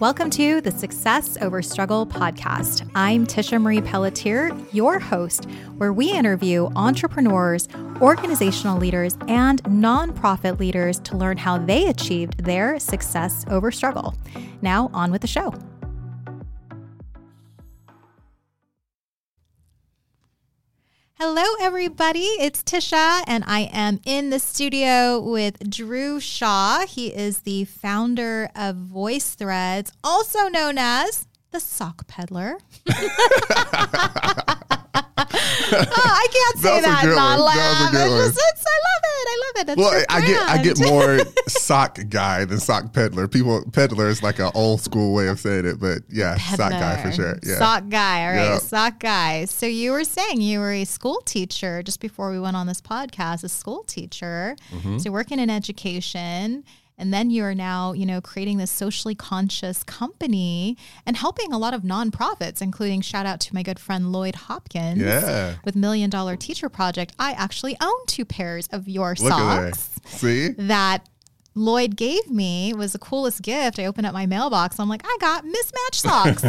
Welcome to the Success Over Struggle podcast. I'm Tisha Marie Pelletier, your host, where we interview entrepreneurs, organizational leaders, and nonprofit leaders to learn how they achieved their success over struggle. Now, on with the show. Hello, everybody. It's Tisha, and I am in the studio with Drew Shaw. He is the founder of Voyce Threads, also known as the Sock Peddler. oh, I can't say that, that not laugh. That it's just, it's, I love it. I love it. That's well, I get I get more sock guy than sock peddler. People peddler is like an old school way of saying it, but yeah, peddler. sock guy for sure. Yeah. Sock guy. All right, sock guy. So you were saying you were a school teacher just before we went on this podcast, a school teacher. Mm-hmm. So working in education and then you are now, you know, creating this socially conscious company and helping a lot of nonprofits, including shout out to my good friend Lloyd Hopkins yeah. with Million Dollar Teacher Project. I actually own two pairs of your Look socks. See? That Lloyd gave me was the coolest gift. I opened up my mailbox. I'm like, I got mismatched socks.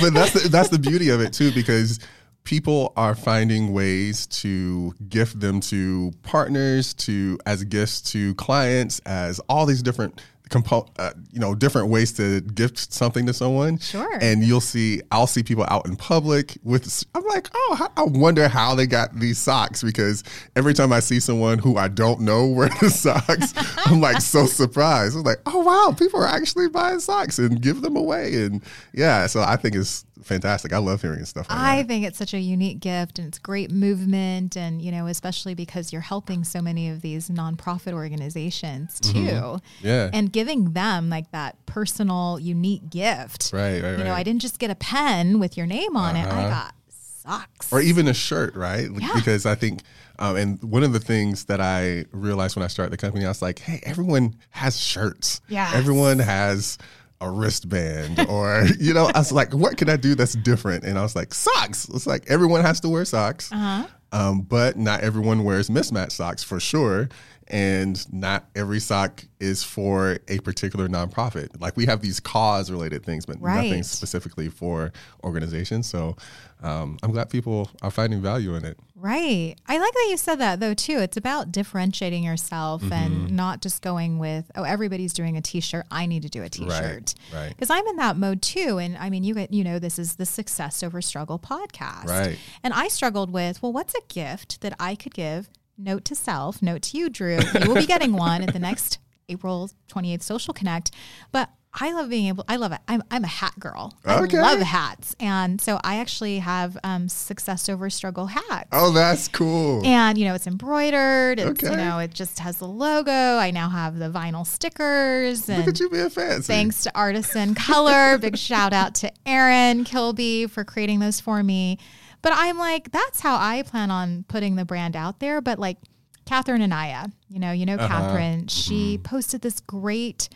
but that's the, that's the beauty of it too, because people are finding ways to gift them to partners, to as gifts to clients, as all these different compo- uh, you know different ways to gift something to someone. Sure. And you'll see I'll see people out in public with I'm like, "Oh, I wonder how they got these socks because every time I see someone who I don't know wear the socks, I'm like so surprised. I'm like, "Oh wow, people are actually buying socks and give them away." And yeah, so I think it's fantastic. I love hearing stuff like I think it's such a unique gift and it's great movement and you know, especially because you're helping so many of these nonprofit organizations mm-hmm. too. Mm-hmm. Yeah. And giving them like that personal unique gift. Right, right, You know, I didn't just get a pen with your name on uh-huh. it. I uh-huh. got socks. Or even a shirt, right? Yeah. Because I think um, and one of the things that I realized when I started the company, I was like, hey, everyone has shirts. Yeah. Everyone has a wristband or you know i was like what can i do that's different? And i was like socks. It's like everyone has to wear socks. Uh-huh. um, but not everyone wears mismatched socks for sure and not every sock is for a particular nonprofit like we have these cause related things but right. nothing specifically for organizations so um, I'm glad people are finding value in it. Right. I like that you said that though too. It's about differentiating yourself mm-hmm. and not just going with, oh, everybody's doing a t-shirt. I need to do a t-shirt. Right. Because right. I'm in that mode too. And I mean, you get, you know, this is the success over struggle podcast. Right. And I struggled with, well, what's a gift that I could give? Note to self, note to you, Drew. You will be getting one at the next April 28th Social Connect. But I love being able. I love it. I'm I'm a hat girl. Okay. I love hats, and so I actually have um, success over struggle hats. Oh, that's cool. And you know, it's embroidered. It's okay. you know, it just has the logo. I now have the vinyl stickers. And Look at you being fancy. Thanks to Artisan Color. Big shout out to Aaron Kilby for creating those for me. But I'm like, that's how I plan on putting the brand out there. But like Catherine Anaya, you know, you know uh-huh. Catherine. She mm-hmm. posted this great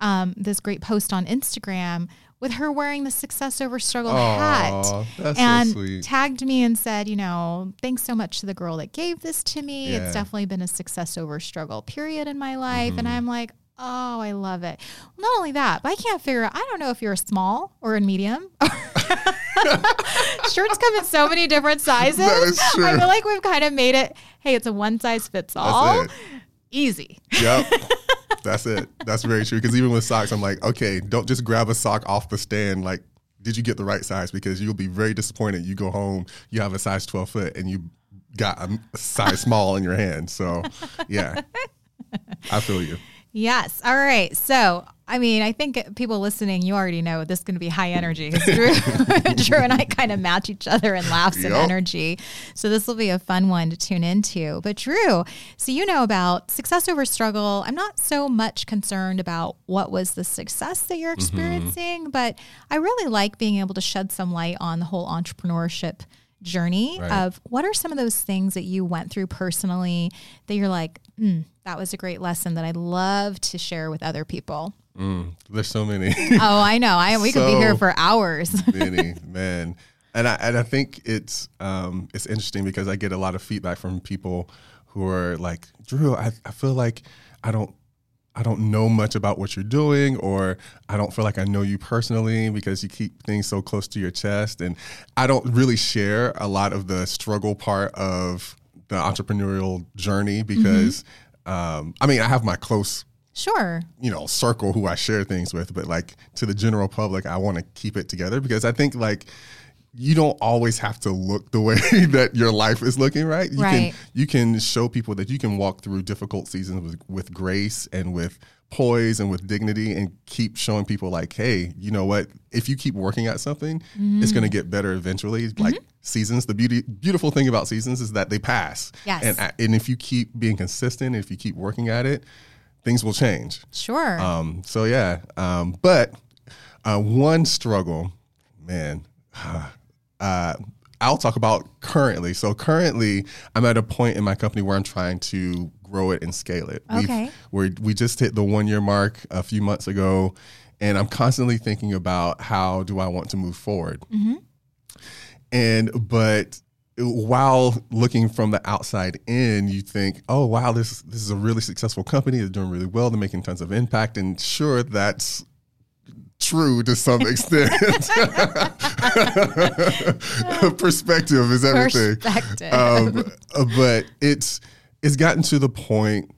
um, this great post on Instagram with her wearing the success over struggle Aww, hat and so tagged me and said, you know, thanks so much to the girl that gave this to me. Yeah. It's definitely been a success over struggle period in my life. Mm-hmm. And I'm like, oh, I love it. Not only that, but I can't figure out, I don't know if you're a small or a medium. Shirts come in so many different sizes. I feel like we've kind of made it, hey, it's a one size fits all. Easy. Yep. That's it. That's very true. Because even with socks, I'm like, okay, don't just grab a sock off the stand. Like, did you get the right size? Because you'll be very disappointed. You go home, you have a size 12 foot, and you got a size small in your hand. So, yeah, I feel you. Yes. All right. So, I mean, I think people listening, you already know this is going to be high energy. Drew, Drew and I kind of match each other in laughs yep. and energy. So, this will be a fun one to tune into. But, Drew, so you know about success over struggle. I'm not so much concerned about what was the success that you're mm-hmm. experiencing, mm-hmm. but I really like being able to shed some light on the whole entrepreneurship journey right. of what are some of those things that you went through personally that you're like, mm, that was a great lesson that I'd love to share with other people. Mm, there's so many. oh, I know. I we so could be here for hours. many, man. And I and I think it's um, it's interesting because I get a lot of feedback from people who are like, Drew, I, I feel like I don't I don't know much about what you're doing, or I don't feel like I know you personally because you keep things so close to your chest. And I don't really share a lot of the struggle part of the entrepreneurial journey because, um, I mean, I have my close Sure. you know circle who I share things with, but like to the general public, I want to keep it together because I think like you don't always have to look the way that your life is looking, right? You Right. can you can show people that you can walk through difficult seasons with, with grace and with poise and with dignity and keep showing people like, hey, you know what? If you keep working at something, it's going to get better eventually. Like seasons, the beauty beautiful thing about seasons is that they pass. Yes. And and if you keep being consistent, if you keep working at it, things will change. Sure. Um, so yeah, um, but uh, one struggle, man, uh, I'll talk about currently. So currently, I'm at a point in my company where I'm trying to grow it and scale it. Okay. We're, we just hit the one year mark a few months ago, and I'm constantly thinking about how do I want to move forward. And but while looking from the outside in, you think, oh wow, this this is a really successful company. They're doing really well. They're making tons of impact, and sure, that's true to some extent. Perspective is everything. Perspective. Um, but it's it's gotten to the point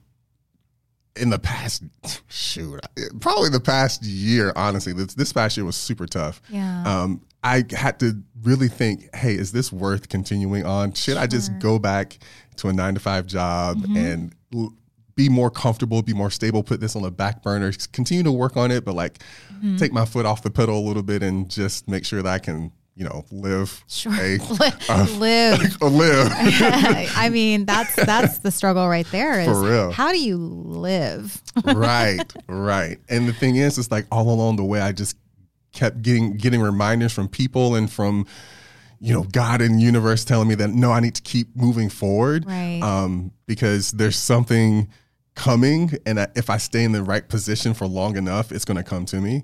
in the past shoot probably the past year honestly this, this past year was super tough Yeah. um, i had to really think hey is this worth continuing on should i just go back to a nine to five job Mm-hmm. and l- be more comfortable be more stable put this on the back burner continue to work on it but like Mm-hmm. take my foot off the pedal a little bit and just make sure that i can you know live Sure. a, Live. a live I mean, that's that's the struggle right there. Is For real. how do you live? right, right. And the thing is, it's like all along the way, I just kept getting getting reminders from people and from you know God and universe telling me that no, I need to keep moving forward, Right. Um, because there's something coming, and I, if I stay in the right position for long enough, it's going to come to me.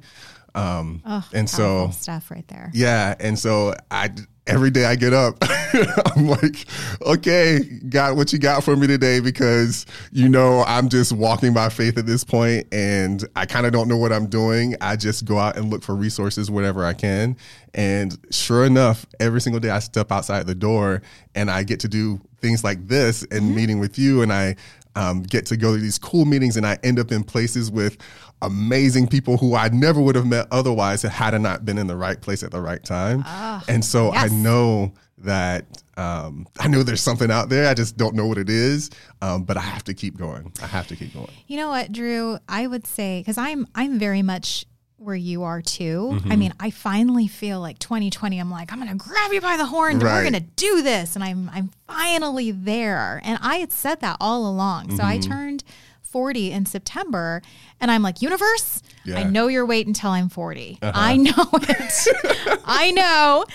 Um, Oh, and so stuff right there. yeah, and so I every day I get up, I'm like, okay, God, what you got for me today? Because you know I'm just walking by faith at this point, and I kind of don't know what I'm doing. I just go out and look for resources wherever I can, and sure enough, every single day I step outside the door, and I get to do things like this and meeting with you, and I um, get to go to these cool meetings, and I end up in places with amazing people who I never would have met otherwise had I not been in the right place at the right time. and so I know that um, I know there's something out there. I just don't know what it is, um, but I have to keep going. I have to keep going. You know what, Drew? I would say because I'm I'm very much where you are too. Mm-hmm. I mean, I finally feel like 2020. I'm like, I'm gonna grab you by the horn. and We're gonna do this, and I'm I'm finally there. And I had said that all along. So Mm-hmm. I turned 40 in September, and I'm like, universe, I Yeah. Uh-huh. know you're waiting until I'm 40. I know it. I know.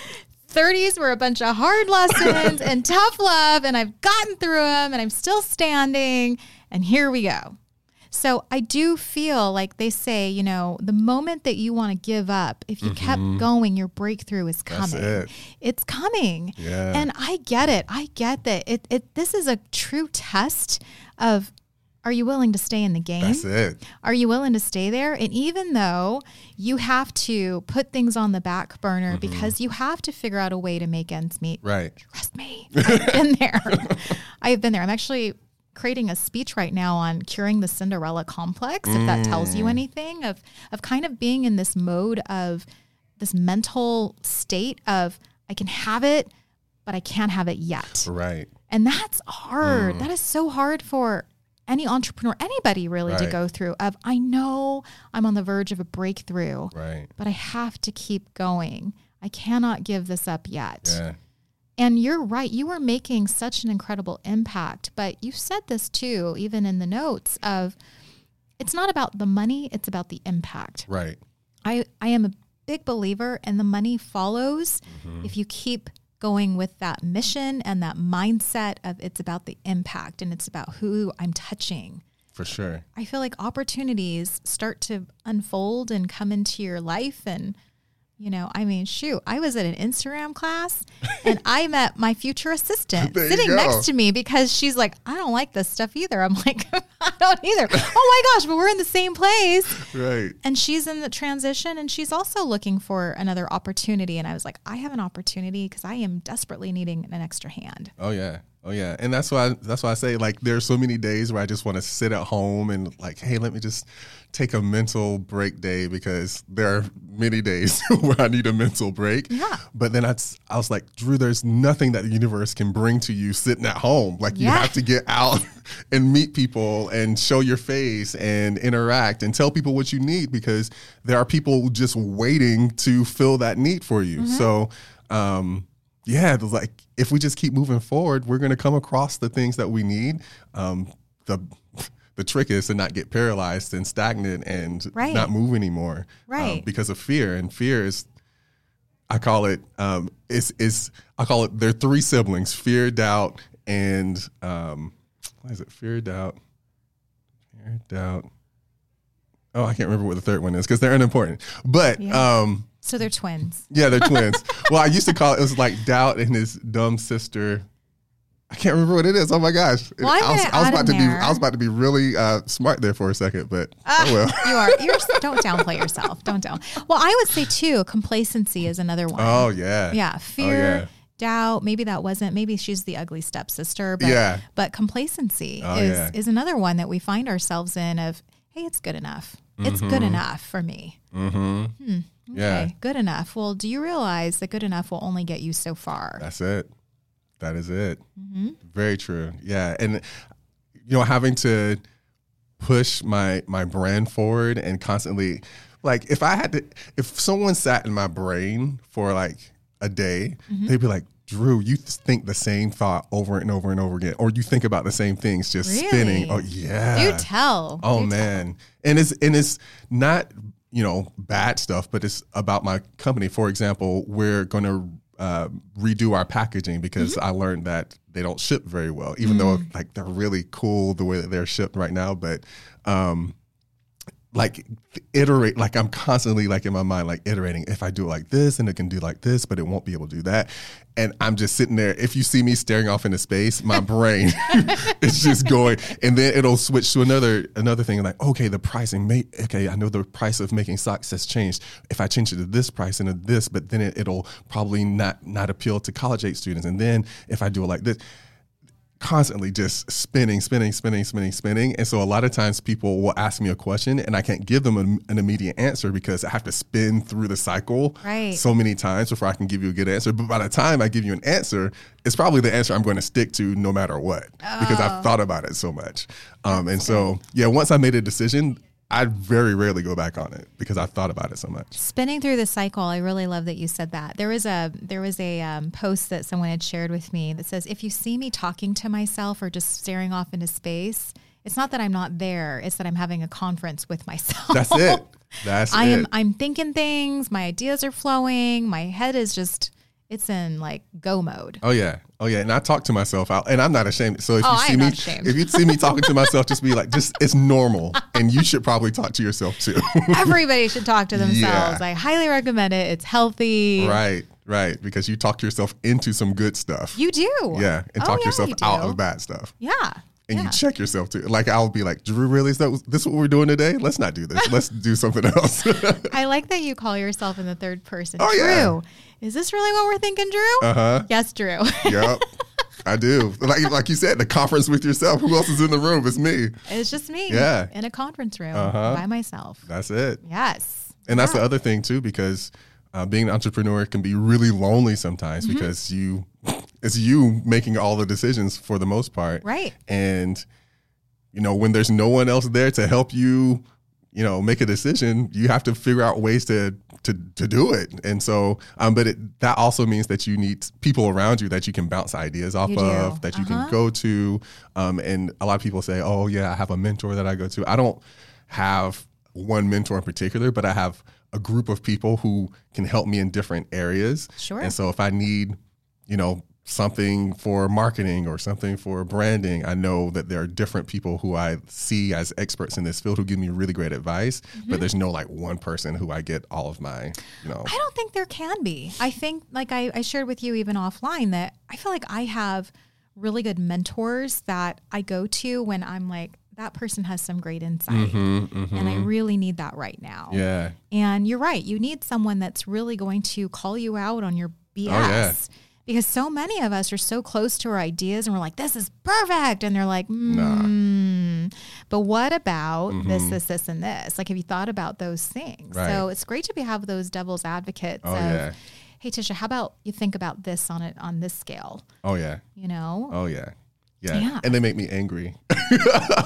30s were a bunch of hard lessons and tough love, and I've gotten through them, and I'm still standing. And here we go. So I do feel like they say, you know, the moment that you want to give up, if you kept mm-hmm. going, your breakthrough is coming. it. It's coming. Yeah. And I get it. I get that. It, it this is a true test of are you willing to stay in the game? That's it. Are you willing to stay there? And even though you have to put things on the back burner mm-hmm. because you have to figure out a way to make ends meet, Right. trust me, I've been there. I've been there. I'm actually creating a speech right now on curing the Cinderella complex, if that tells you mm. anything, of of kind of being in this mode of this mental state of I can have it, but I can't have it yet. Right. And that's hard. Mm. That is so hard for any entrepreneur, anybody really to go through of I know I'm on the verge of a breakthrough, Right. but I have to keep going. I cannot give this up yet. Yeah. And you're right. You are making such an incredible impact. But you said this too, even in the notes of it's not about the money, it's about the impact. Right. I, I am a big believer and the money follows mm-hmm. if you keep going with that mission and that mindset of it's about the impact and it's about who I'm touching. For sure. I feel like opportunities start to unfold and come into your life and You know, I mean, shoot, I was at an Instagram class and I met my future assistant sitting next to me because she's like, I don't like this stuff either. I'm like, I don't either. oh my gosh, but we're in the same place. Right. And she's in the transition and she's also looking for another opportunity. And I was like, I have an opportunity because I am desperately needing an extra hand. Oh yeah. Oh yeah. And that's why that's why I say like there's so many days where I just want to sit at home and like, hey, let me just take a mental break day because there are many days where I need a mental break. Yeah. But then I, I was like, Drew, there's nothing that the universe can bring to you sitting at home. Like you have to get out and meet people and show your face and interact and tell people what you need because there are people just waiting to fill that need for you. So um yeah, it was like if we just keep moving forward, we're going to come across the things that we need. Um, the the trick is to not get paralyzed and stagnant and Right. not move anymore, um, Right. because of fear. And fear is, I call it, um, it's is I call it. There are three siblings: fear, doubt, and um, what is it? Fear, doubt, fear, doubt. Oh, I can't remember what the third one is because they're unimportant. But Yeah. um, So they're twins. yeah, they're twins. well, I used to call it, it was like Doubt and his dumb sister. I can't remember what it is. Oh my gosh. Well, I, was, I was about in to be. I was about to be really uh, smart there for a second, but Ah, oh well. you are. You're. Don't downplay yourself. Don't down. Well, I would say too. Complacency is another one. Oh yeah. Yeah, fear, yeah. doubt. Maybe that wasn't. Maybe she's the ugly stepsister. But, Yeah. But complacency Oh, is yeah. is another one that we find ourselves in. Of hey, it's good enough. It's good enough for me. Mm-hmm. Yeah. Okay, good enough. Well, do you realize that good enough will only get you so far? That's it. That is it. Mm-hmm. Very true. Yeah, and you know, having to push my my brand forward and constantly, like, if I had to, if someone sat in my brain for like a day, Mm-hmm. they'd be like, "Drew, you think the same thought over and over and over again, or you think about the same things just spinning." Oh yeah. you tell. Oh tell. man, and it's and it's not you know bad stuff, but it's about my company. For example, we're going to uh, redo our packaging because Mm-hmm. I learned that they don't ship very well, even though like they're really cool the way that they're shipped right now. But um, like iterate, like I'm constantly like in my mind, like iterating. If I do it like this, and it can do like this, but it won't be able to do that. And I'm just sitting there. If you see me staring off into space, my brain is just going, and then it'll switch to another another thing. Like, okay, the pricing may okay. I know the price of making socks has changed. If I change it to this price and to this, but then it, it'll probably not not appeal to college age students. And then if I do it like this, constantly just spinning, spinning, spinning, spinning, spinning. And so a lot of times people will ask me a question and I can't give them an, an immediate answer because I have to spin through the cycle Right. so many times before I can give you a good answer. But by the time I give you an answer, it's probably the answer I'm going to stick to no matter what because Oh. I've thought about it so much. Um, and so, yeah, once I made a decision, I very rarely go back on it because I've thought about it so much. spinning through the cycle i really love that you said that there was a there was a um, post that someone had shared with me that says if you see me talking to myself or just staring off into space it's not that i'm not there it's that i'm having a conference with myself That's it. That's i it. am i'm thinking things my ideas are flowing my head is just it's in like go mode Oh yeah, oh yeah, and I talk to myself out, and I'm not ashamed. So if Oh, you see me, if you see me talking to myself, just be like, just it's normal, and you should probably talk to yourself too. everybody should talk to themselves Yeah. i highly recommend it it's healthy right, right, because you talk yourself into some good stuff. you do yeah, and Oh, talk yeah, yourself you out of bad stuff. yeah And yeah. you check yourself too. Like I'll be like, Drew, really? Is that this what we're doing today? Let's not do this. Let's do something else. I like that you call yourself in the third person. Oh, Drew, yeah. Is this really what we're thinking, Drew? uh huh. Yes, Drew. Yep. I do. Like like you said, the conference with yourself. Who else is in the room? It's me. it's just me Yeah. in a conference room Uh-huh. by myself. That's it. Yes. And that's the other thing too, because uh, being an entrepreneur can be really lonely sometimes Mm-hmm. because you, it's you making all the decisions for the most part, Right. And you know when there's no one else there to help you, you know, make a decision, you have to figure out ways to to to do it. And so, um, but it, that also means that you need people around you that you can bounce ideas off You do. of, that you Uh-huh. can go to. Um, and a lot of people say, "Oh yeah, I have a mentor that I go to." I don't have one mentor in particular, but I have a group of people who can help me in different areas. Sure. And so if I need, you know, something for marketing or something for branding, I know that there are different people who I see as experts in this field who give me really great advice, Mm-hmm. but there's no like one person who I get all of my, you know. I don't think there can be. I think, like I, I shared with you even offline, that I feel like I have really good mentors that I go to when I'm like, that person has some great insight. And I really need that right now. Mm-hmm, Yeah. And you're right. You need someone that's really going to call you out on your BS. Oh, yeah. Because so many of us are so close to our ideas and we're like, this is perfect. And they're like, mm, but what about this, this, this, and this? Like, have you thought about those things? Mm-hmm. Right. So it's great to be have those devil's advocates Oh, of, yeah. hey, Tisha, how about you think about this on it on this scale? Oh, yeah. You know? Oh yeah. Yeah. Yeah. And they make me angry.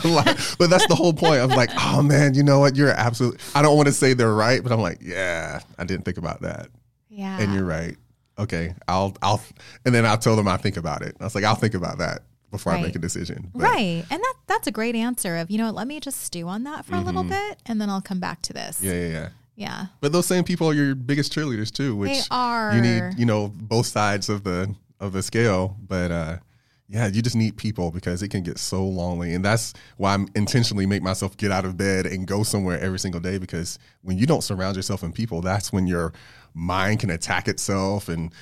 Like, but that's the whole point. I'm like, oh man, you know what? You're absolutely I don't want to say they're right, but I'm like, yeah, I didn't think about that. Yeah. And you're right. Okay. I'll I'll and then I'll tell them I think about it. I was like, I'll think about that before I make a decision. But- Right. And that that's a great answer of, you know let me just stew on that for a little bit and then I'll come back to this. Mm-hmm. Yeah, yeah, yeah. Yeah. But those same people are your biggest cheerleaders too, which They are. you need, you know, both sides of the of the scale. But uh yeah, you just need people because it can get so lonely. And that's why I'm intentionally make myself get out of bed and go somewhere every single day because when you don't surround yourself in people, that's when your mind can attack itself and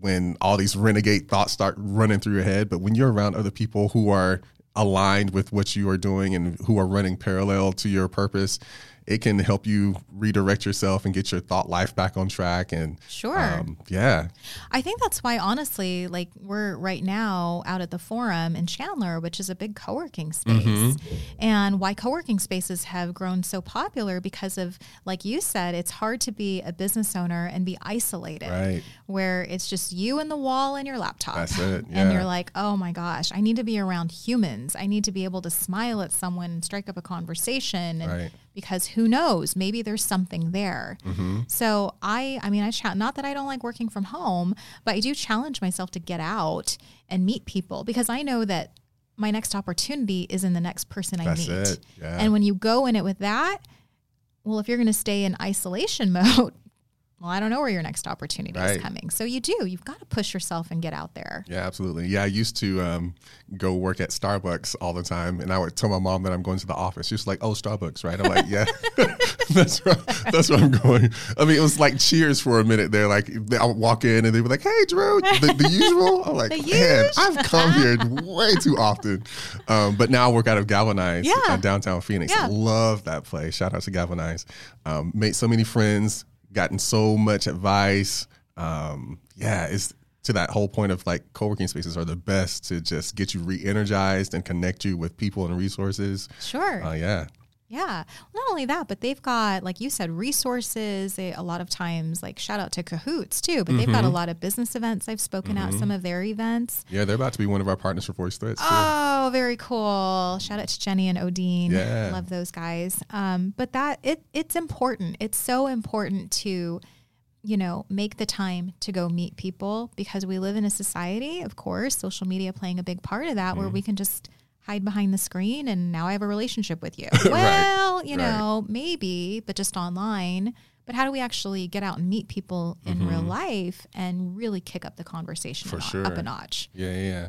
when all these renegade thoughts start running through your head. But when you're around other people who are aligned with what you are doing and who are running parallel to your purpose, it can help you redirect yourself and get your thought life back on track. And Sure. um, yeah, I think that's why, honestly, like we're right now out at the forum in Chandler, which is a big co working space. Mm-hmm. And why co working spaces have grown so popular because of, like you said, it's hard to be a business owner and be isolated, Right. where it's just you and the wall and your laptop. That's it, And you're like, oh my gosh, I need to be around humans. I need to be able to smile at someone and strike up a conversation. And Right. Because who knows, maybe there's something there. Mm-hmm. So I, I mean, I cha- not that I don't like working from home, but I do challenge myself to get out and meet people because I know that my next opportunity is in the next person I meet. it, yeah. And when you go in it with that, well, if you're going to stay in isolation mode, well, I don't know where your next opportunity Right. is coming. So you do. You've got to push yourself and get out there. Yeah, absolutely. Yeah, I used to um, go work at Starbucks all the time, and I would tell my mom that I'm going to the office. She's like, "Oh, Starbucks, right?" I'm like, "Yeah, that's where, that's where I'm going." I mean, it was like cheers for a minute there. Like I would walk in, and they were like, "Hey, Drew, the, the usual." I'm like, "Man, usual." I've come here way too often." Um, but now I work out of Galvanize, Yeah. uh, downtown Phoenix. Yeah. Love that place. Shout out to Galvanize. Um, made so many friends, gotten so much advice. Um, yeah, it's to that whole point of like co-working spaces are the best to just get you re-energized and connect you with people and resources. Sure. Uh, yeah. Yeah. Not only that, but they've got, like you said, resources. They, a lot of times, like shout out to Cahoots too, but they've got Mm-hmm. a lot of business events. I've spoken at some of their events. Yeah, they're about to be one of our partners for Voyce Threads. too. Oh, very cool. Shout out to Jenny and Odine. Yeah. Love those guys. Um, but that it it's important. It's so important to, you know, make the time to go meet people because we live in a society, of course, social media playing a big part of that, Mm-hmm. where we can just hide behind the screen and now I have a relationship with you. well, you right. know, maybe, but just online. But how do we actually get out and meet people in real life and really kick up the conversation Mm-hmm. For no- up a notch? Yeah, yeah, yeah.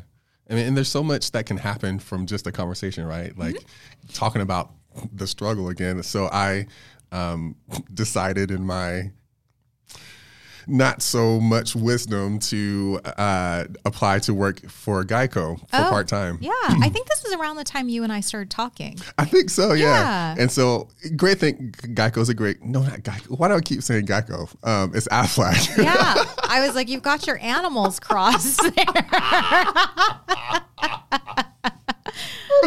I mean, and there's so much that can happen from just a conversation, right? Like Mm-hmm. talking about the struggle again. So I um, decided in my not so much wisdom to uh, apply to work for Geico for Oh, part time. Yeah, I think this was around the time you and I started talking. I think so, yeah. Yeah. And so, great thing. Geico's a great. No, not Geico. Why do I keep saying Geico? Um, it's Aflac. Yeah, I was like, you've got your animals crossed there. Shout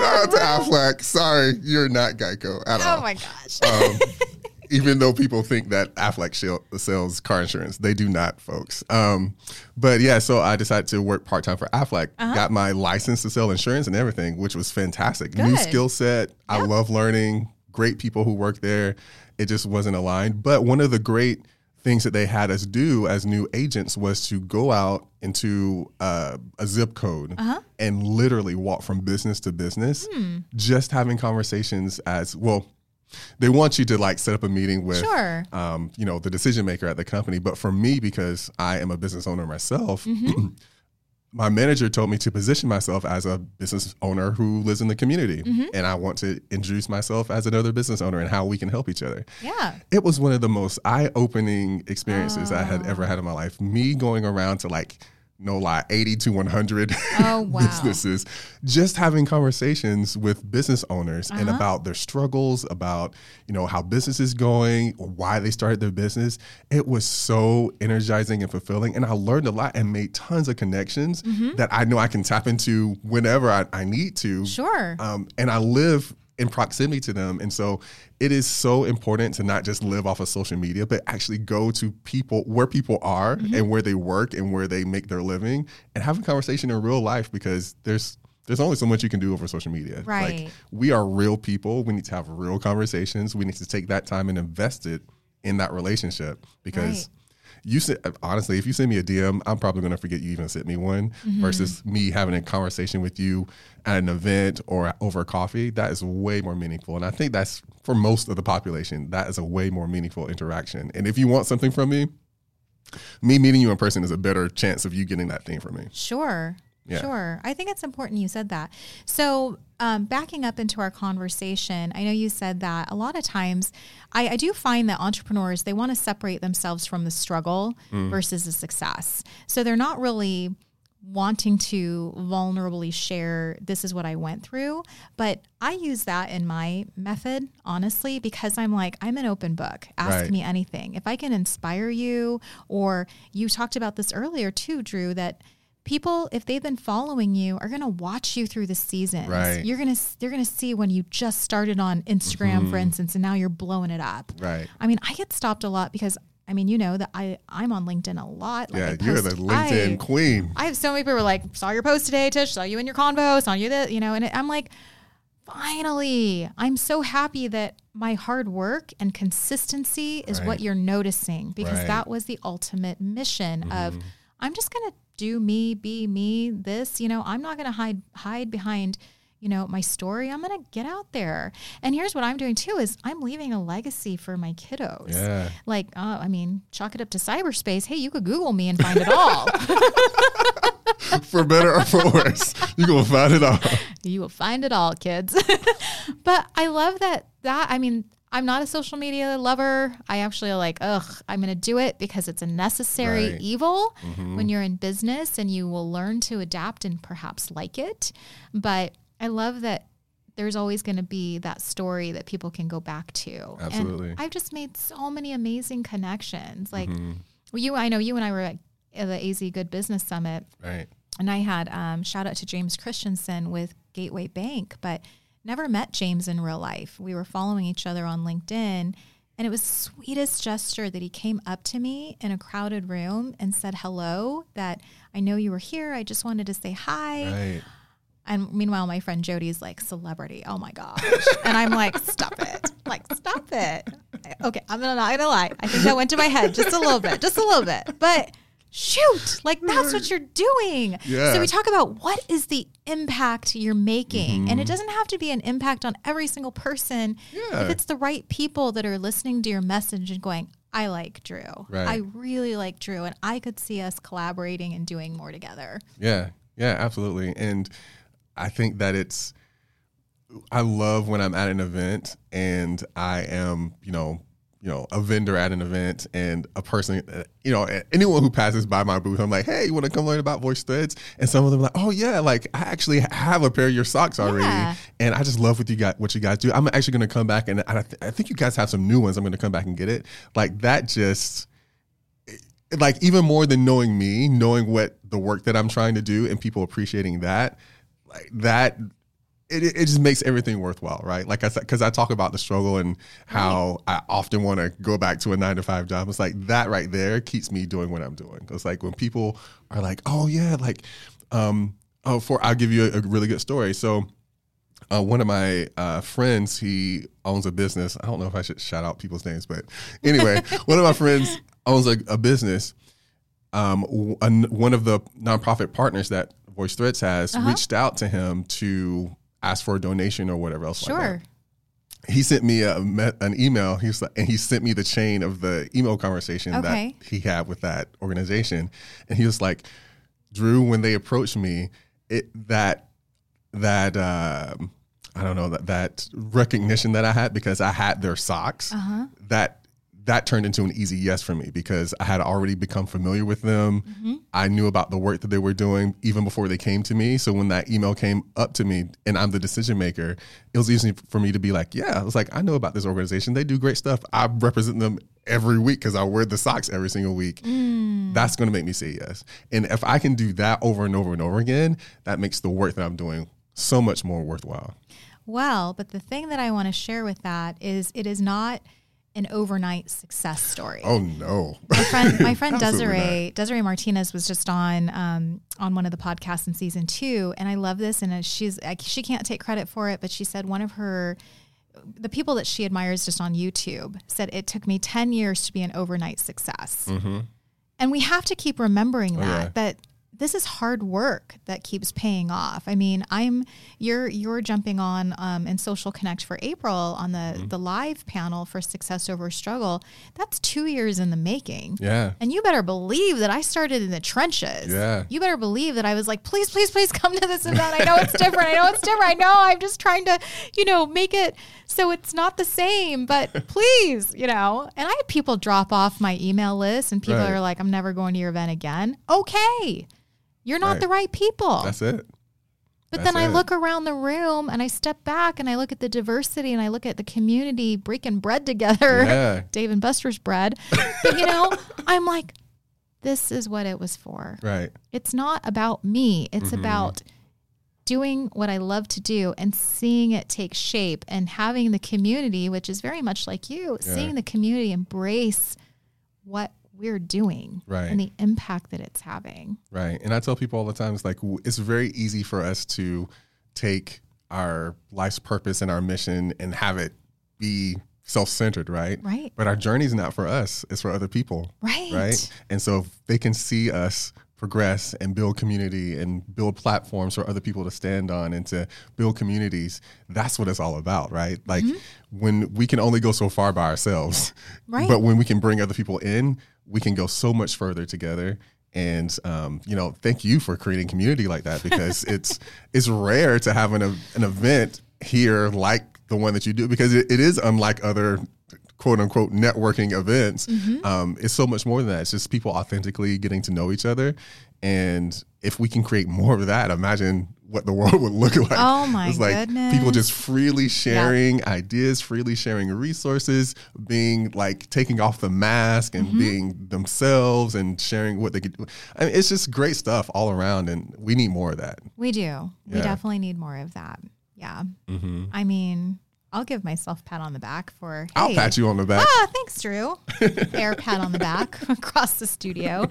out to Aflac. Sorry, you're not Geico at all. Oh my gosh. um, even though people think that shell- sells car insurance, they do not, folks. Um, but yeah, so I decided to work part time for Aflac. Uh-huh. Got my license to sell insurance and everything, which was fantastic. New skill set. I love learning. Great people who work there. It just wasn't aligned. But one of the great things that they had us do as new agents was to go out into uh, a zip code Uh-huh. and literally walk from business to business, Hmm. just having conversations as well they want you to like set up a meeting with, Sure. um, you know, the decision maker at the company. But for me, because I am a business owner myself, Mm-hmm. my manager told me to position myself as a business owner who lives in the community, Mm-hmm. and I want to introduce myself as another business owner and how we can help each other. Yeah. It was one of the most eye-opening experiences I had ever had in my life. Me going around to like no lie 80 to 100 Oh, wow. businesses just having conversations with business owners and Uh-huh. about their struggles about you know how business is going or why they started their business it was so energizing and fulfilling and i learned a lot and made tons of connections Mm-hmm. that i know i can tap into whenever i, I need to Sure. um, and I live in proximity to them. And so it is so important to not just live off of social media, but actually go to people where people are Mm-hmm. and where they work and where they make their living and have a conversation in real life because there's there's only so much you can do over social media. Right. Like we are real people. We need to have real conversations. We need to take that time and invest it in that relationship because Right. You said honestly, if you send me a DM, I'm probably going to forget you even sent me one. Mm-hmm. Versus me having a conversation with you at an event or over coffee, that is way more meaningful. And I think that's for most of the population, that is a way more meaningful interaction. And if you want something from me, me meeting you in person is a better chance of you getting that thing from me. Sure. Yeah. Sure. I think it's important you said that. So, um, backing up into our conversation, I know you said that a lot of times I, I do find that entrepreneurs, they want to separate themselves from the struggle Mm. versus the success. So, they're not really wanting to vulnerably share this is what I went through. But I use that in my method, honestly, because I'm like, I'm an open book. Ask Right. me anything. If I can inspire you, or you talked about this earlier too, Drew, that people, if they've been following you, are going to watch you through the seasons. Right. You're going to, they're going to see when you just started on Instagram, for instance, and now you're blowing it up. Right. I mean, I get stopped a lot because I mean, you know that I I'm on LinkedIn a lot. Like, Yeah, you're the LinkedIn I- queen. I have so many people who are like, saw your post today, Tish, saw you in your convo, saw you that, you know, and I'm like, finally, I'm so happy that my hard work and consistency is Right. what you're noticing because Right. Mm-hmm. that was the ultimate mission of I'm just going to do me, be me, this, you know, I'm not going to hide hide behind you know my story. I'm going to get out there. And here's what i'm doing too is i'm leaving a legacy for my kiddos. Yeah. like uh, i mean chalk it up to cyberspace. Hey you could google me and find it all. For better or for worse, going to find it all. you will find it all kids. But i love that that i mean i'm not a social media lover. I actually like ugh i'm gonna do it because it's a necessary Right. evil when you're in business and you will learn to adapt and perhaps like it. But i love that there's always going to be that story that people can go back to. Absolutely. and i've just made so many amazing connections. Like well, you i know you and i were at the az good business summit. Right. and I had um, shout out to James Christensen with Gateway Bank, but never met James in real life. We were following each other on LinkedIn, and it was sweetest gesture that he came up to me in a crowded room and said hello. That I know you were here. I just wanted to say hi. Right. And meanwhile, my friend Jody's like celebrity. Oh my gosh! and I'm like, stop it! Like, stop it! Okay, I'm not gonna lie. I think that went to my head just a little bit, just a little bit. But shoot, like that's what you're doing. Yeah. So we talk about what is the impact you're making, Mm-hmm. and it doesn't have to be an impact on every single person. Yeah. If it's the right people that are listening to your message and going, I like Drew. Right. I really like Drew, and I could see us collaborating and doing more together. Yeah, yeah, absolutely. And I think that it's, I love when I'm at an event and I am, you know, you know, a vendor at an event and a person, uh, you know, anyone who passes by my booth, I'm like, hey, you want to come learn about Voyce Threads? And some of them are like, oh yeah, like I actually have a pair of your socks already, Yeah. and I just love what you got, what you guys do. I'm actually going to come back and I, th- I think you guys have some new ones. I'm going to come back and get it. Like that just like even more than knowing me, knowing what the work that I'm trying to do and people appreciating that, like that, it, it just makes everything worthwhile, right? Like I said, because I talk about the struggle and how I often want to go back to a nine to five job. It's like that right there keeps me doing what I'm doing. It's like when people are like, oh yeah, like, um, oh, for I'll give you a, a really good story. So uh, one of my uh, friends, he owns a business. I don't know if I should shout out people's names, but anyway, one of my friends owns a, a business. Um, one of the nonprofit partners that Voyce Threads has reached out to him to ask for a donation or whatever else. like that. Sure. he sent me a, an email. He was like, and he sent me the chain of the email conversation Okay. that he had with that organization. And he was like, Drew, when they approached me, it that that um, I don't know that that recognition that I had because I had their socks Uh-huh. that that turned into an easy yes for me because I had already become familiar with them. Mm-hmm. I knew about the work that they were doing even before they came to me. So when that email came up to me and I'm the decision maker, it was easy for me to be like, yeah, I was like, I know about this organization. They do great stuff. I represent them every week because I wear the socks every single week. That's going to make me say yes. And if I can do that over and over and over again, that makes the work that I'm doing so much more worthwhile. Well, but the thing that I want to share with that is it is not an overnight success story. Oh no. My friend, my friend Desiree, Desiree Martinez was just on um, on one of the podcasts in season two, and I love this. And uh, she's she can't take credit for it, but she said one of her the people that she admires just on YouTube said it took me ten years to be an overnight success, and we have to keep remembering that yeah. that this is hard work that keeps paying off. I mean, I'm you're you're jumping on um, in Social Connect for April on the the live panel for Success Over Struggle. That's two years in the making. Yeah. And you better believe that I started in the trenches. Yeah. You better believe that I was like, please, please, please come to this event. I know it's different. I know it's different. I know I'm just trying to, you know, make it so it's not the same, but please, you know. And I had people drop off my email list and people Right. are like, I'm never going to your event again. Okay. You're not Right. the right people. That's it. But That's then I it. look around the room and I step back and I look at the diversity and I look at the community breaking bread together. Yeah. Dave and Buster's bread. But you know, I'm like, this is what it was for. Right. It's not about me. It's Mm-hmm. about doing what I love to do and seeing it take shape and having the community, which is very much like you, Yeah. seeing the community embrace what we're doing Right. and the impact that it's having. Right. And I tell people all the time, it's like, it's very easy for us to take our life's purpose and our mission and have it be self centered, right? Right. But our journey is not for us, it's for other people. Right. Right. And so if they can see us progress and build community and build platforms for other people to stand on and to build communities, that's what it's all about, right? Like when we can only go so far by ourselves. Mm-hmm. Right. But when we can bring other people in, we can go so much further together. And um, you know, thank you for creating community like that because it's it's rare to have an an event here like the one that you do because it, it is unlike other quote unquote networking events. Um, it's so much more than that. It's just people authentically getting to know each other. And if we can create more of that, imagine what the world would look like. Oh, my it's like goodness. people just freely sharing ideas, freely sharing resources, being like taking off the mask and being themselves and sharing what they could do. I mean, it's just great stuff all around, and we need more of that. We do. We definitely need more of that. Yeah. Mm-hmm. I mean, I'll give myself a pat on the back for. I'll pat you on the back. Ah, thanks, Drew. Air pat on the back across the studio.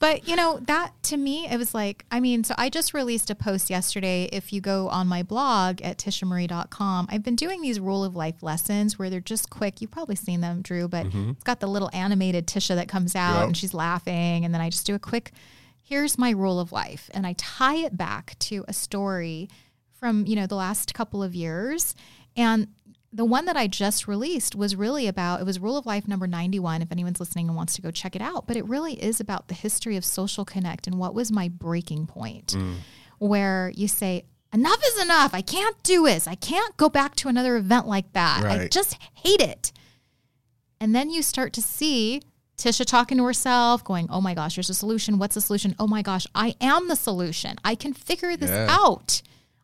But you know, that to me, it was like, I mean, so I just released a post yesterday. If you go on my blog at tishamarie.com, I've been doing these rule of life lessons where they're just quick. You've probably seen them, Drew, but mm-hmm. it's got the little animated Tisha that comes out Yep. and she's laughing. And then I just do a quick, here's my rule of life. And I tie it back to a story from, you know, the last couple of years. And the one that I just released was really about it was Rule of Life number 91 if anyone's listening and wants to go check it out but it really is about the history of social connect and what was my breaking point mm. where you say enough is enough I can't do this I can't go back to another event like that I just hate it and then you start to see Tisha talking to herself, going, Oh my gosh, there's a solution. What's the solution? Oh my gosh, I am the solution. I can figure this Yeah. out.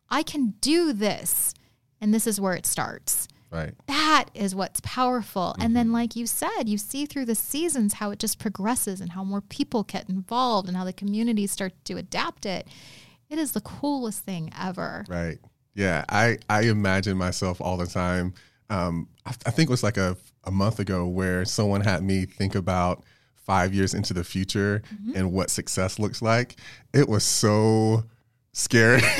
I can do this. And this is where it starts. Right. That is what's powerful. And Mm-hmm. then, like you said, you see through the seasons how it just progresses and how more people get involved and how the communities start to adapt it. It is the coolest thing ever. Right. Yeah. I, I imagine myself all the time. Um, I, I think it was like a, a month ago where someone had me think about five years into the future Mm-hmm. and what success looks like. It was so scary.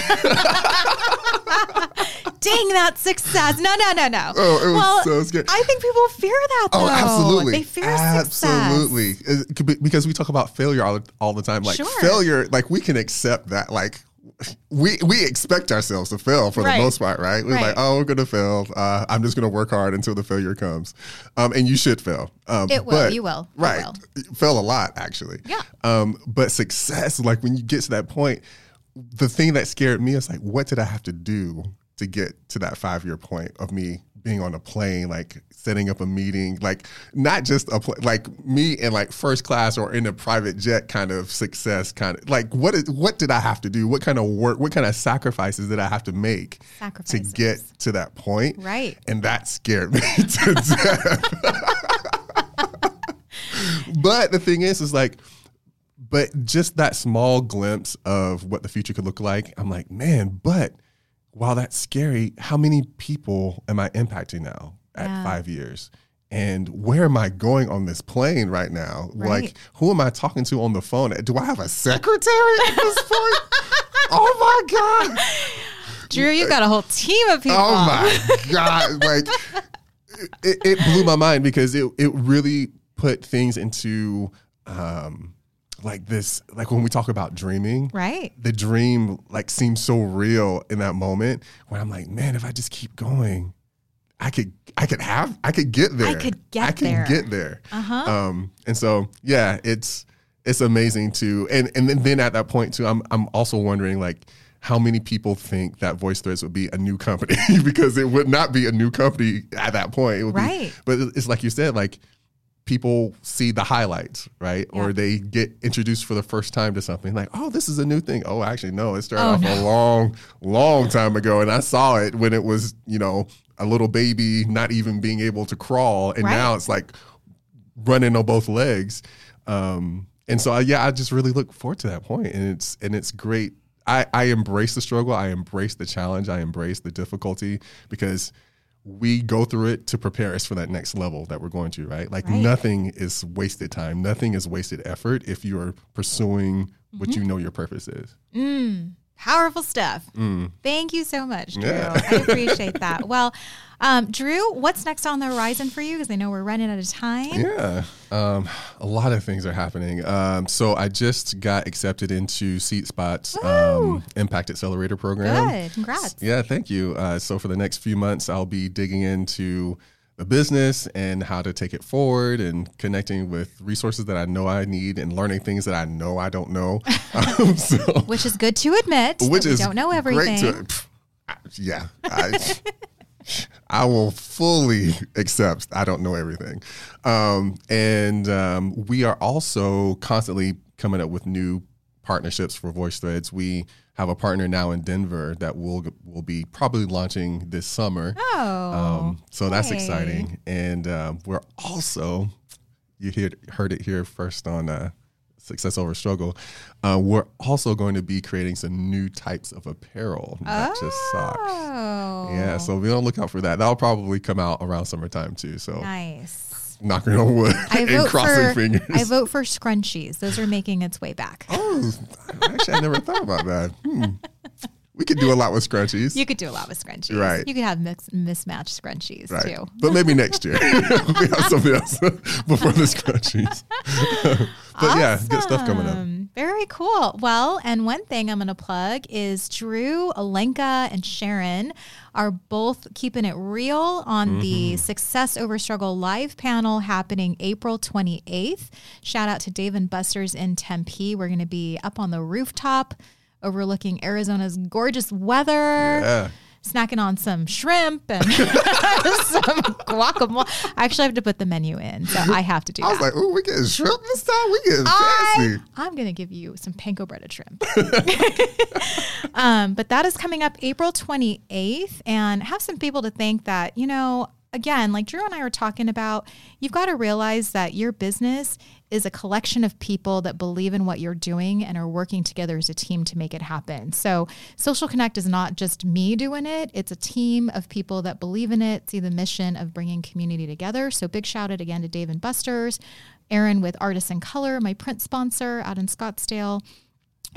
Dang that success. No, no, no, no. Oh, it was well, so scary. I think people fear that though. Oh, absolutely. They fear absolutely. success. Be- Because we talk about failure all, all the time. Like Sure. failure, like we can accept that. Like we we expect ourselves to fail for Right. the most part, right? We're Right. like, oh, we're gonna fail. Uh, I'm just gonna work hard until the failure comes, um, and you should fail. Um, It will. but- You will. Right. will. Fail a lot, actually. Yeah. Um, but success, like when you get to that point, the thing that scared me is like, what did I have to do to get to that five year point of me being on a plane, like setting up a meeting, like not just a pl- like me in like first class or in a private jet kind of success, kind of like what is what did I have to do? What kind of work? What kind of sacrifices did I have to make to get to that point? Right. and that scared me to death. but the thing is, is like, but just that small glimpse of what the future could look like, I'm like, man, but while that's scary, how many people am I impacting now at Yeah. five years? And where am I going on this plane right now? Right. Like, who am I talking to on the phone? Do I have a secretary at this point? oh my God. Drew, you got a whole team of people. Oh my god! Like it, it blew my mind because it it really put things into um like this like when we talk about dreaming Right. the dream like seems so real in that moment when I'm like man if I just keep going I could I could have I could get there i could get there. I can there. get there Uh-huh. um and so yeah it's it's amazing to and and then, then at that point too I'm I'm also wondering like how many people think that Voyce Threads would be a new company because it would not be a new company at that point it would Right. be but it's like you said like people see the highlights, right? Or they get introduced for the first time to something like, oh, this is a new thing. Oh, actually, no, it started Oh, off no. a long, long time ago. And I saw it when it was, you know, a little baby not even being able to crawl. And Right. now it's like running on both legs. Um, and so, uh, yeah, I just really look forward to that point. And it's, and it's great. I, I embrace the struggle. I embrace the challenge. I embrace the difficulty because we go through it to prepare us for that next level that we're going to, right? Like Right. nothing is wasted time. Nothing is wasted effort if you're pursuing what Mm-hmm. you know your purpose is. Powerful stuff. Thank you so much, Drew. Mm. Yeah. I appreciate that. Well, um, Drew, what's next on the horizon for you? Because I know we're running out of time. Yeah. Um, a lot of things are happening. Um, so I just got accepted into Seed Spot's um, Impact Accelerator program. Good. Congrats. Yeah, thank you. Uh, so for the next few months, I'll be digging into the business and how to take it forward and connecting with resources that I know I need and learning things that I know I don't know. Um, so, Which is good to admit. which is don't know everything. Great to, pff, yeah, I, I will fully accept I don't know everything, um, and um, we are also constantly coming up with new partnerships for Voyce Threads. We have a partner now in Denver that will will be probably launching this summer. oh. Um, so that's hey. exciting, and um, we're also you heard heard it here first on uh, Success Over Struggle. Uh, we're also going to be creating some new types of apparel, not just socks. Oh. Yeah, so be on the lookout for that. That'll probably come out around summertime too. So Nice. Knocking on wood I and vote crossing for fingers. I vote for scrunchies. Those are making its way back. oh, actually, I never thought about that. Hmm. We could do a lot with scrunchies. You could do a lot with scrunchies. Right. You could have mix, mismatched scrunchies Right. too. But maybe next year. we have something else before the scrunchies. but yeah, good stuff coming up. Very cool. Well, and one thing I'm going to plug is Drew, Alenka, and Sharon are both keeping it real on the Mm-hmm. Success Over Struggle live panel happening April 28th. Shout out to Dave and Buster's in Tempe. We're going to be up on the rooftop overlooking Arizona's gorgeous weather Yeah. Snacking on some shrimp and some guacamole. I actually have to put the menu in, so I have to do I was that. like, oh, we getting shrimp this time? We getting I, fancy. I'm going to give you some panko breaded shrimp. um, but that is coming up April 28th, and have some people to think that, you know, again, like Drew and I were talking about, you've got to realize that your business is a collection of people that believe in what you're doing and are working together as a team to make it happen. So, Social Connect is not just me doing it, it's a team of people that believe in it, see the mission of bringing community together. So, big shout out again to Dave and Buster's, Aaron with Artists in Color, my print sponsor out in Scottsdale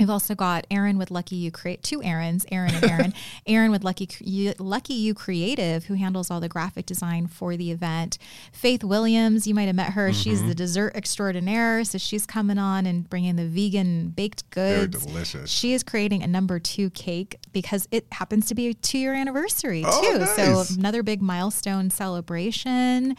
We've also got Aaron with Lucky You Create two Aarons, Aaron and Aaron. Aaron with Lucky Lucky You Creative, who handles all the graphic design for the event. Faith Williams, you might have met her. Mm-hmm. She's the dessert extraordinaire, so she's coming on and bringing the vegan baked goods. They're delicious. She is creating a number two cake because it happens to be a two year anniversary oh, too. Nice. So another big milestone celebration,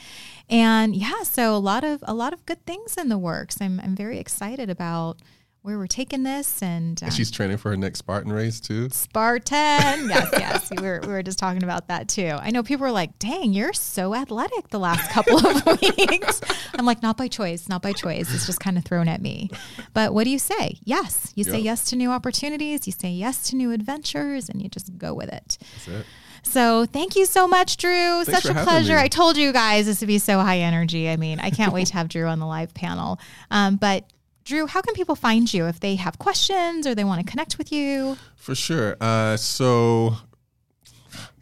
and yeah, so a lot of a lot of good things in the works. I'm I'm very excited about where we're taking this. And, um, and she's training for her next Spartan race too. Spartan, yes, yes. we were we were just talking about that too. I know people were like, "Dang, you're so athletic the last couple of weeks." I'm like, not by choice, not by choice. It's just kind of thrown at me. But what do you say? Yes, you say yes to new opportunities. You say yes to new adventures, and you just go with it. That's it. So thank you so much, Drew. Thanks Such a pleasure. I told you guys this would be so high energy. I mean, I can't wait to have Drew on the live panel. Um, but Drew, how can people find you if they have questions or they want to connect with you? For sure. Uh, so,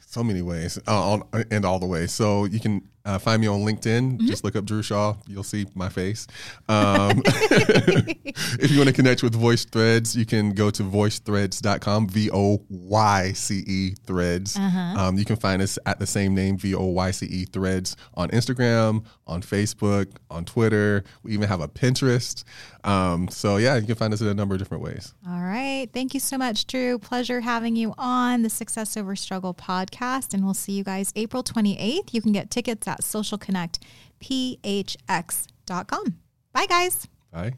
so many ways, uh, on, and all the way. So you can uh, find me on LinkedIn. Mm-hmm. Just look up Drew Shaw. You'll see my face. Um, if you want to connect with Voyce Threads, you can go to voycethreads.com, V O Y C E threads. Uh-huh. Um, you can find us at the same name, V O Y C E threads, on Instagram, on Facebook, on Twitter. We even have a Pinterest. Um, so, yeah, you can find us in a number of different ways. All right. Thank you so much, Drew. Pleasure having you on the Success Over Struggle podcast. And we'll see you guys April 28th. You can get tickets at socialconnectphx.com. Bye, guys. Bye.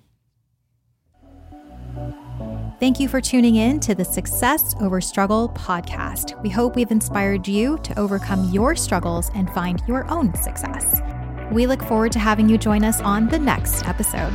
Thank you for tuning in to the Success Over Struggle podcast. We hope we've inspired you to overcome your struggles and find your own success. We look forward to having you join us on the next episode.